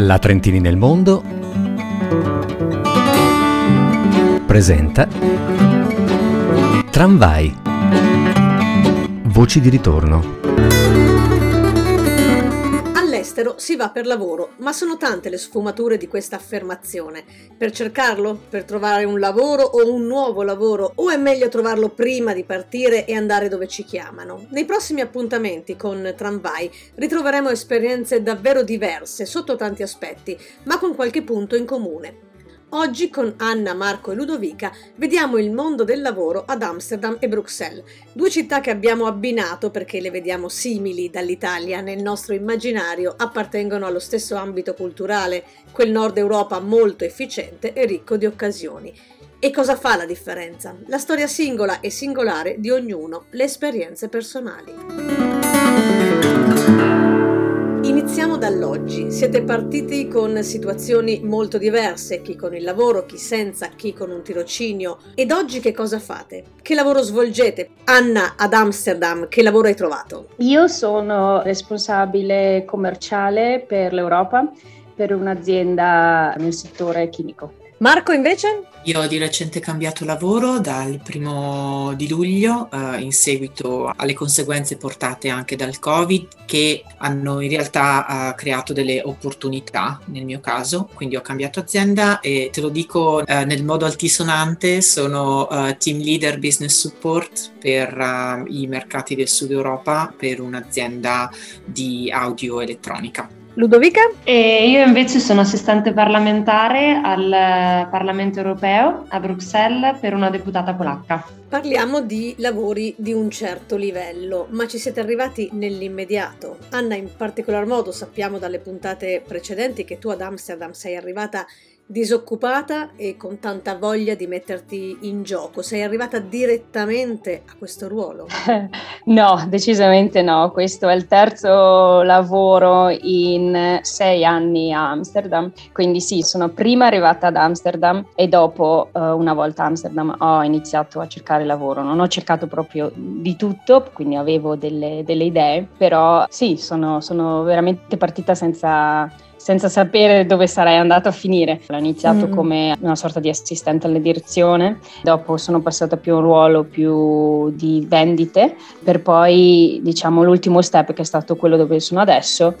La Trentini nel mondo presenta Tramvai. Voci di ritorno. All'estero si va per lavoro, ma sono tante le sfumature di questa affermazione. Per cercarlo? Per trovare un lavoro o un nuovo lavoro? O è meglio trovarlo prima di partire e andare dove ci chiamano? Nei prossimi appuntamenti con Tramvai ritroveremo esperienze davvero diverse sotto tanti aspetti, ma con qualche punto in comune. Oggi con Anna, Marco e Ludovica vediamo il mondo del lavoro ad Amsterdam e Bruxelles, due città che abbiamo abbinato perché le vediamo simili dall'Italia nel nostro immaginario, appartengono allo stesso ambito culturale, quel nord Europa molto efficiente e ricco di occasioni. E cosa fa la differenza? La storia singola e singolare di ognuno, le esperienze personali. Dall'oggi. Siete partiti con situazioni molto diverse, chi con il lavoro, chi senza, chi con un tirocinio. Ed oggi che cosa fate? Che lavoro svolgete? Anna ad Amsterdam, che lavoro hai trovato? Io sono responsabile commerciale per l'Europa per un'azienda nel settore chimico. Marco invece? Io ho di recente cambiato lavoro dal primo di luglio eh, in seguito alle conseguenze portate anche dal Covid che hanno in realtà eh, creato delle opportunità nel mio caso, quindi ho cambiato azienda e te lo dico eh, nel modo altisonante, sono eh, team leader business support per eh, i mercati del sud Europa per un'azienda di audio elettronica. Ludovica? E io invece sono assistente parlamentare al Parlamento europeo a Bruxelles per una deputata polacca. Parliamo di lavori di un certo livello, ma ci siete arrivati nell'immediato. Anna, in particolar modo, sappiamo dalle puntate precedenti che tu ad Amsterdam sei arrivata disoccupata e con tanta voglia di metterti in gioco. Sei arrivata direttamente a questo ruolo? no, decisamente no. Questo è il terzo lavoro in sei anni a Amsterdam. Quindi sì, sono prima arrivata ad Amsterdam e dopo, uh, una volta a Amsterdam, ho iniziato a cercare lavoro. Non ho cercato proprio di tutto, quindi avevo delle, delle idee, però sì, sono, sono veramente partita senza senza sapere dove sarei andato a finire. Ho iniziato mm. come una sorta di assistente alla direzione, dopo sono passata più a un ruolo più di vendite, per poi diciamo l'ultimo step che è stato quello dove sono adesso,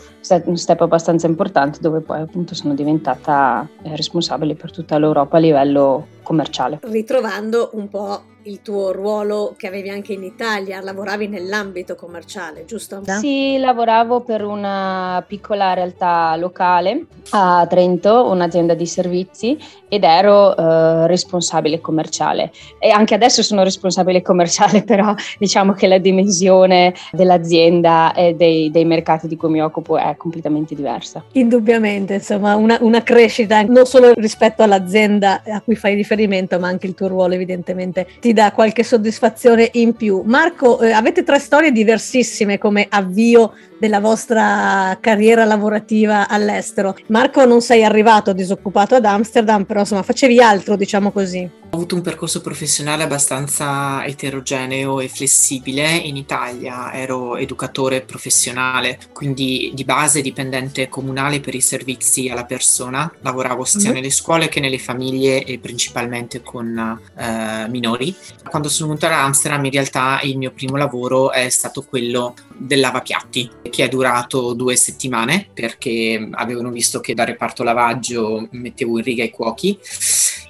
un step abbastanza importante dove poi appunto sono diventata eh, responsabile per tutta l'Europa a livello commerciale. Ritrovando un po' il tuo ruolo che avevi anche in Italia, lavoravi nell'ambito commerciale, giusto? Sì, lavoravo per una piccola realtà locale a Trento, un'azienda di servizi ed ero eh, responsabile commerciale. E anche adesso sono responsabile commerciale, però diciamo che la dimensione dell'azienda e dei, dei mercati di cui mi occupo è completamente diversa. Indubbiamente, insomma, una, una crescita non solo rispetto all'azienda a cui fai riferimento, ma anche il tuo ruolo evidentemente ti dà qualche soddisfazione in più. Marco, eh, avete tre storie diversissime come avvio della vostra carriera lavorativa all'estero. Marco, non sei arrivato disoccupato ad Amsterdam, però insomma facevi altro, diciamo così. Ho avuto un percorso professionale abbastanza eterogeneo e flessibile. In Italia ero educatore professionale, quindi di base dipendente comunale per i servizi alla persona. Lavoravo sia mm-hmm. nelle scuole che nelle famiglie e principalmente con eh, minori. Quando sono venuta ad Amsterdam in realtà il mio primo lavoro è stato quello del lavapiatti, che è durato due settimane perché avevano visto che da reparto lavaggio mettevo in riga i cuochi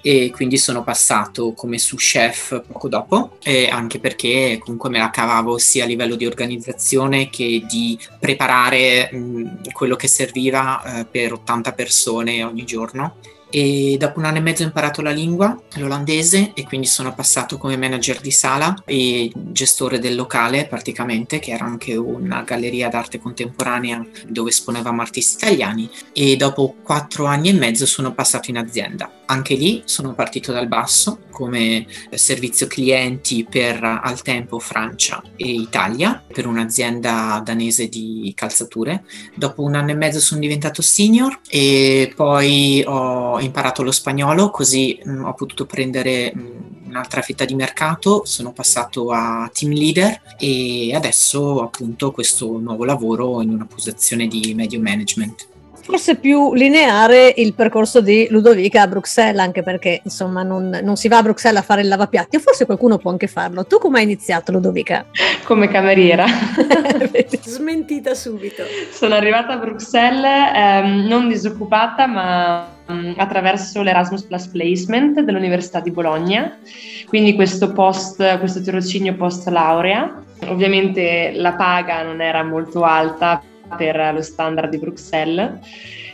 e quindi sono passato come sous chef poco dopo anche perché comunque me la cavavo sia a livello di organizzazione che di preparare mh, quello che serviva eh, per 80 persone ogni giorno e dopo un anno e mezzo ho imparato la lingua, l'olandese, e quindi sono passato come manager di sala e gestore del locale praticamente, che era anche una galleria d'arte contemporanea dove esponevamo artisti italiani e dopo quattro anni e mezzo sono passato in azienda. Anche lì sono partito dal basso come servizio clienti per al tempo Francia e Italia per un'azienda danese di calzature. Dopo un anno e mezzo sono diventato senior e poi ho ho imparato lo spagnolo, così mh, mm, ho potuto prendere mh, mm, un'altra fetta di mercato, sono passato a team leader e adesso appunto questo nuovo lavoro in una posizione di medio management. Forse più lineare il percorso di Ludovica a Bruxelles, anche perché insomma non, non si va a Bruxelles a fare il lavapiatti, o forse qualcuno può anche farlo. Tu come hai iniziato Ludovica? Come cameriera. Smentita subito. Sono arrivata a Bruxelles ehm, non disoccupata ma um, attraverso l'Erasmus Plus Placement dell'Università di Bologna, quindi questo, post, questo tirocinio post laurea. Ovviamente la paga non era molto alta per lo standard di Bruxelles.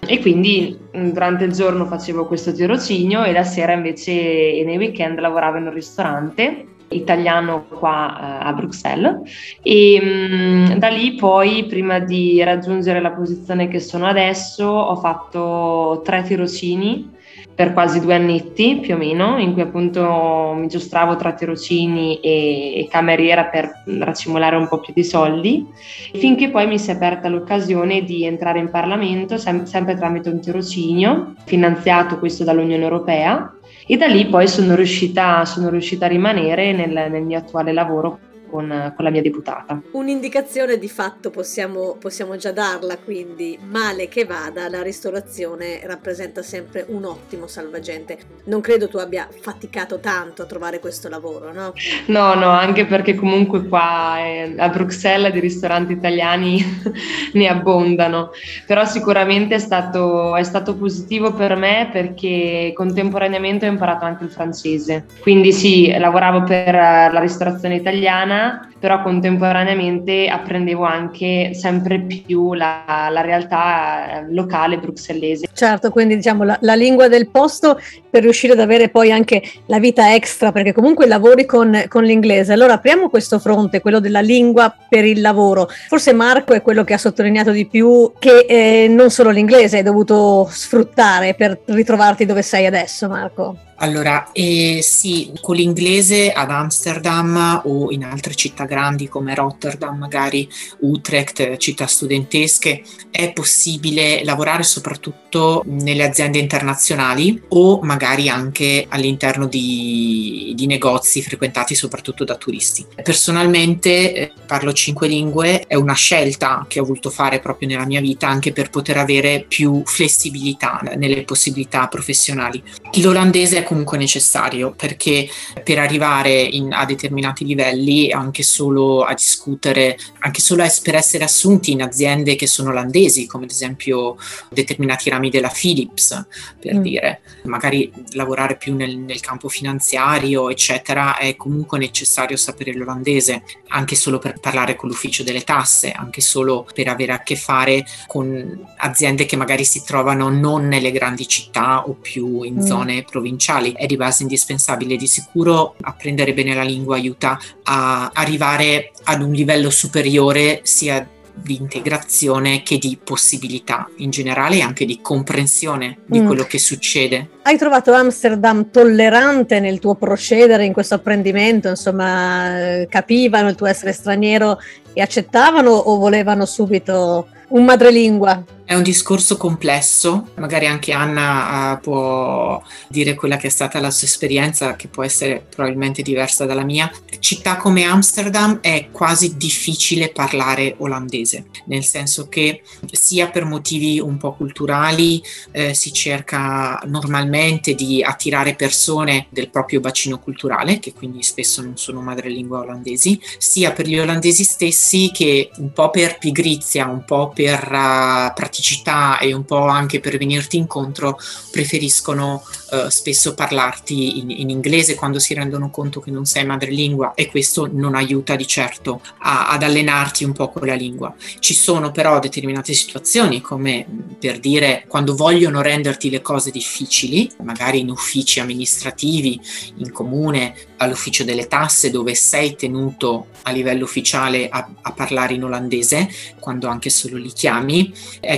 E quindi mm, durante il giorno facevo questo tirocinio e la sera invece nei weekend lavoravo in un ristorante italiano qua eh, a Bruxelles. E mm, da lì poi prima di raggiungere la posizione che sono adesso ho fatto tre tirocini per quasi due annetti più o meno, in cui appunto mi giostravo tra tirocini e, e cameriera per racimolare un po' più di soldi, finché poi mi si è aperta l'occasione di entrare in Parlamento, sem- sempre tramite un tirocinio, finanziato questo dall'Unione Europea, e da lì poi sono riuscita, sono riuscita a rimanere nel, nel mio attuale lavoro con, con, la mia deputata. Un'indicazione di fatto possiamo, possiamo, già darla, quindi male che vada, la ristorazione rappresenta sempre un ottimo salvagente. Non credo tu abbia faticato tanto a trovare questo lavoro, no? No, no, anche perché comunque qua eh, a Bruxelles di ristoranti italiani ne abbondano, però sicuramente è stato, è stato positivo per me perché contemporaneamente ho imparato anche il francese. Quindi sì, lavoravo per la ristorazione italiana però contemporaneamente apprendevo anche sempre più la, la realtà eh, locale bruxellese. Certo, quindi diciamo la, la, lingua del posto per riuscire ad avere poi anche la vita extra, perché comunque lavori con, con l'inglese. Allora apriamo questo fronte, quello della lingua per il lavoro. Forse Marco è quello che ha sottolineato di più che eh, non solo l'inglese hai dovuto sfruttare per ritrovarti dove sei adesso, Marco. Allora, eh, sì, con l'inglese ad Amsterdam o in altre città grandi come Rotterdam, magari Utrecht, città studentesche, è possibile lavorare soprattutto nelle aziende internazionali o magari anche all'interno di, di negozi frequentati soprattutto da turisti. Personalmente eh, parlo cinque lingue, è una scelta che ho voluto fare proprio nella mia vita anche per poter avere più flessibilità nelle possibilità professionali. L'olandese è comunque necessario perché per arrivare in, a determinati livelli, anche solo a discutere, anche solo per essere assunti in aziende che sono olandesi, come ad esempio determinati rami della Philips, per mm. dire, magari lavorare più nel, nel campo finanziario, eccetera, è comunque necessario sapere l'olandese, anche solo per parlare con l'ufficio delle tasse, anche solo per avere a che fare con aziende che magari si trovano non nelle grandi città o più in mm. zone provinciali sociali è di base indispensabile. Di sicuro apprendere bene la lingua aiuta a arrivare ad un livello superiore sia di integrazione che di possibilità in generale e anche di comprensione di mm. quello che succede. Hai trovato Amsterdam tollerante nel tuo procedere in questo apprendimento? Insomma, capivano il tuo essere straniero e accettavano o volevano subito un madrelingua? È un discorso complesso, magari anche Anna uh, può dire quella che è stata la sua esperienza, che può essere probabilmente diversa dalla mia. Città come Amsterdam è quasi difficile parlare olandese, nel senso che sia per motivi un po' culturali eh, si cerca normalmente di attirare persone del proprio bacino culturale, che quindi spesso non sono madrelingua olandesi, sia per gli olandesi stessi che un po' per pigrizia, un po' per uh, praticità e un po' anche per venirti incontro preferiscono uh, spesso parlarti in, in, inglese quando si rendono conto che non sei madrelingua e questo non aiuta di certo a, ad allenarti un po' con la lingua. Ci sono però determinate situazioni come per dire quando vogliono renderti le cose difficili, magari in uffici amministrativi, in comune, all'ufficio delle tasse dove sei tenuto a livello ufficiale a, a parlare in olandese, quando anche solo li chiami.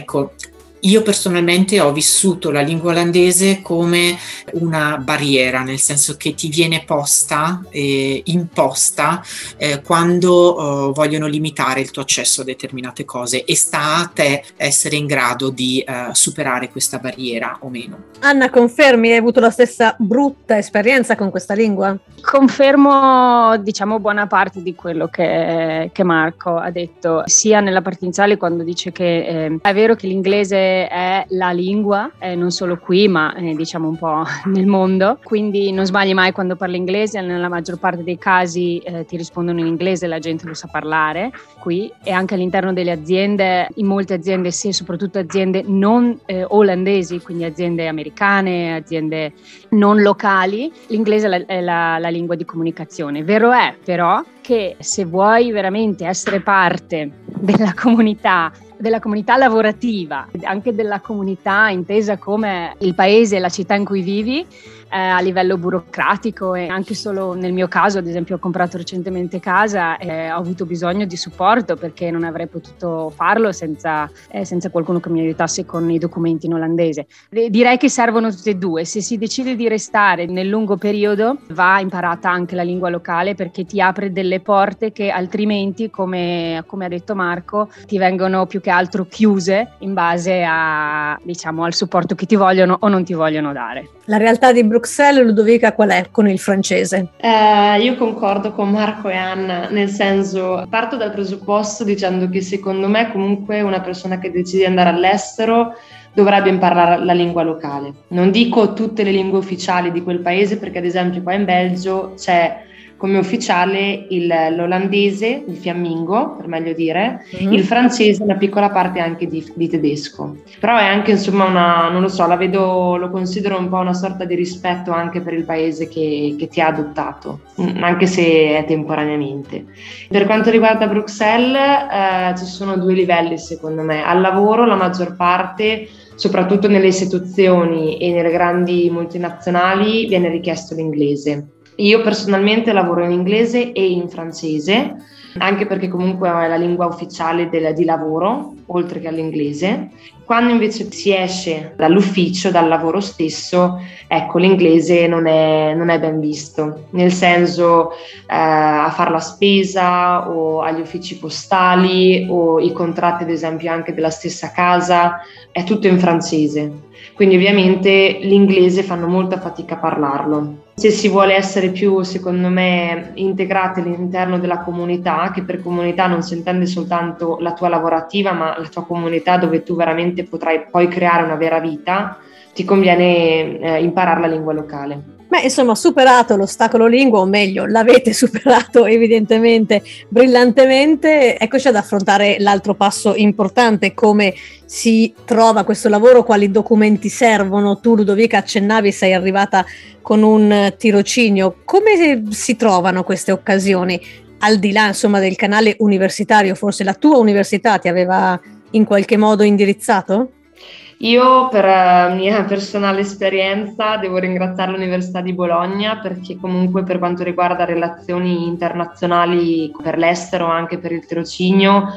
Ecco, io personalmente ho vissuto la lingua olandese come una barriera, nel senso che ti viene posta, eh, imposta, eh, quando eh, vogliono limitare il tuo accesso a determinate cose e sta a te essere in grado di eh, superare questa barriera o meno. Anna, confermi, hai avuto la stessa brutta esperienza con questa lingua? Confermo, diciamo, buona parte di quello che, che Marco ha detto, sia nella parte iniziale quando dice che eh, è vero che l'inglese è la lingua, eh, non solo qui, ma eh, diciamo un po' nel mondo. Quindi non sbagli mai quando parli inglese, nella maggior parte dei casi eh, ti rispondono in inglese, la gente lo sa parlare qui e anche all'interno delle aziende, in molte aziende, sì, soprattutto aziende non eh, olandesi, quindi aziende americane, aziende non locali, l'inglese è la, è la, la lingua di comunicazione. Vero è però che se vuoi veramente essere parte della comunità della comunità lavorativa, anche della comunità intesa come il paese e la città in cui vivi, eh, a livello burocratico e anche solo nel mio caso, ad esempio ho comprato recentemente casa e ho avuto bisogno di supporto perché non avrei potuto farlo senza, eh, senza qualcuno che mi aiutasse con i documenti in olandese. direi che servono tutte e due, se si decide di restare nel lungo periodo va imparata anche la lingua locale perché ti apre delle porte che altrimenti, come, come ha detto Marco, ti vengono più che altro chiuse in base a, diciamo, al supporto che ti vogliono o non ti vogliono dare. La realtà di Bruxelles, Ludovica, qual è con il francese? Eh, io concordo con Marco e Anna, nel senso, parto dal presupposto dicendo che secondo me comunque una persona che decide di andare all'estero dovrebbe imparare la lingua locale. Non dico tutte le lingue ufficiali di quel paese perché ad esempio qua in Belgio c'è come ufficiale il, l'olandese, il fiammingo per meglio dire, mm-hmm. il francese una piccola parte anche di, di, tedesco. Però è anche insomma una, non lo so, la vedo, lo considero un po' una sorta di rispetto anche per il paese che, che ti ha adottato, mm, anche se è temporaneamente. Per quanto riguarda Bruxelles eh, ci sono due livelli secondo me. Al lavoro la maggior parte soprattutto nelle istituzioni e nelle grandi multinazionali viene richiesto l'inglese io personalmente lavoro in inglese e in francese, anche perché comunque è la lingua ufficiale del, di lavoro, oltre che all'inglese. Quando invece si esce dall'ufficio, dal lavoro stesso, ecco, l'inglese non è, non è ben visto, nel senso eh, a fare la spesa o agli uffici postali o i contratti, ad esempio, anche della stessa casa, è tutto in francese. Quindi ovviamente l'inglese fanno molta fatica a parlarlo. Se si vuole essere più, secondo me, integrati all'interno della comunità, che per comunità non si intende soltanto la tua lavorativa, ma la tua comunità dove tu veramente potrai poi creare una vera vita, ti conviene eh, imparare la lingua locale. Beh, insomma, superato l'ostacolo lingua, o meglio, l'avete superato evidentemente brillantemente, eccoci ad affrontare l'altro passo importante, come si trova questo lavoro, quali documenti servono. Tu, Ludovica, accennavi, sei arrivata con un tirocinio. Come si trovano queste occasioni? Al di là, insomma, del canale universitario, forse la tua università ti aveva in qualche modo indirizzato? Io per eh, mia personale esperienza devo ringraziare l'Università di Bologna perché comunque per quanto riguarda relazioni internazionali per l'estero, anche per il tirocinio,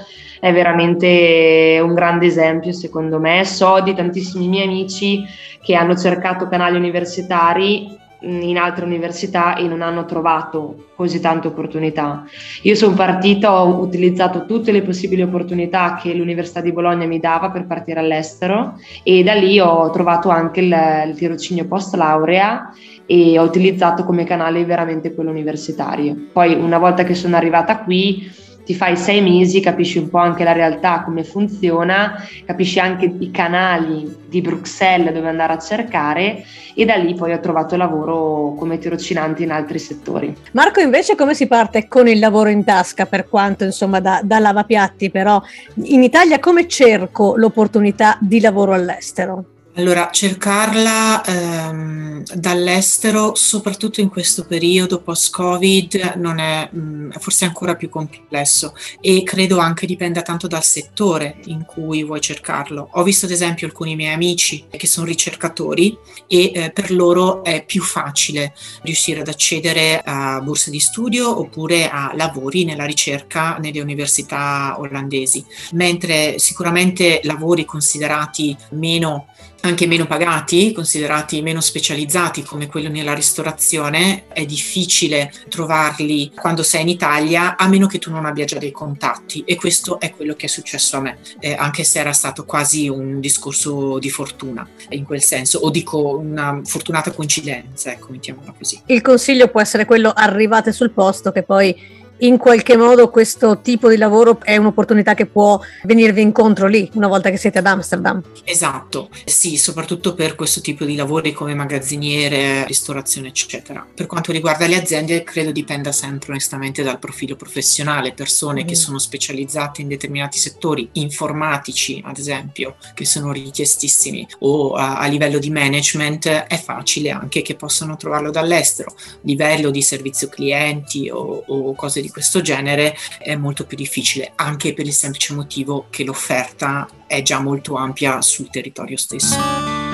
è veramente un grande esempio secondo me. So di tantissimi miei amici che hanno cercato canali universitari in altre università e non hanno trovato così tante opportunità. Io sono partita, ho utilizzato tutte le possibili opportunità che l'Università di Bologna mi dava per partire all'estero e da lì ho trovato anche il, il tirocinio post laurea e ho utilizzato come canale veramente quello universitario. Poi una volta che sono arrivata qui ti fai sei mesi, capisci un po' anche la realtà, come funziona, capisci anche i canali di Bruxelles dove andare a cercare e da lì poi ho trovato lavoro come tirocinante in altri settori. Marco invece come si parte con il lavoro in tasca per quanto insomma da, da lavapiatti però in Italia come cerco l'opportunità di lavoro all'estero? Allora, cercarla ehm, dall'estero, soprattutto in questo periodo post-Covid, non è mh, mm, forse ancora più complesso e credo anche dipenda tanto dal settore in cui vuoi cercarlo. Ho visto ad esempio alcuni miei amici che sono ricercatori e eh, per loro è più facile riuscire ad accedere a borse di studio oppure a lavori nella ricerca nelle università olandesi, mentre sicuramente lavori considerati meno anche meno pagati, considerati meno specializzati come quello nella ristorazione, è difficile trovarli quando sei in Italia a meno che tu non abbia già dei contatti e questo è quello che è successo a me, eh, anche se era stato quasi un discorso di fortuna in quel senso, o dico una fortunata coincidenza, ecco, mettiamola così. Il consiglio può essere quello arrivate sul posto che poi in qualche modo questo tipo di lavoro è un'opportunità che può venirvi incontro lì una volta che siete ad Amsterdam. Esatto, sì, soprattutto per questo tipo di lavori come magazziniere, ristorazione, eccetera. Per quanto riguarda le aziende, credo dipenda sempre onestamente dal profilo professionale, persone mm. che sono specializzate in determinati settori, informatici ad esempio, che sono richiestissimi, o a, a livello di management è facile anche che possano trovarlo dall'estero. Livello di servizio clienti o, o cose di questo genere è molto più difficile, anche per il semplice motivo che l'offerta è già molto ampia sul territorio stesso.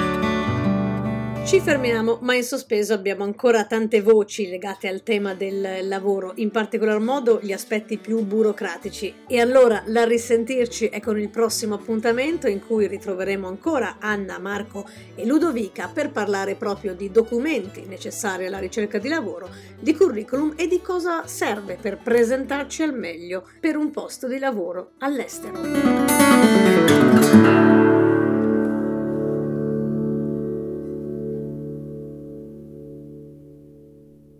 Ci fermiamo, ma in sospeso abbiamo ancora tante voci legate al tema del lavoro, in particolar modo gli aspetti più burocratici. E allora la risentirci è con il prossimo appuntamento in cui ritroveremo ancora Anna, Marco e Ludovica per parlare proprio di documenti necessari alla ricerca di lavoro, di curriculum e di cosa serve per presentarci al meglio per un posto di lavoro all'estero.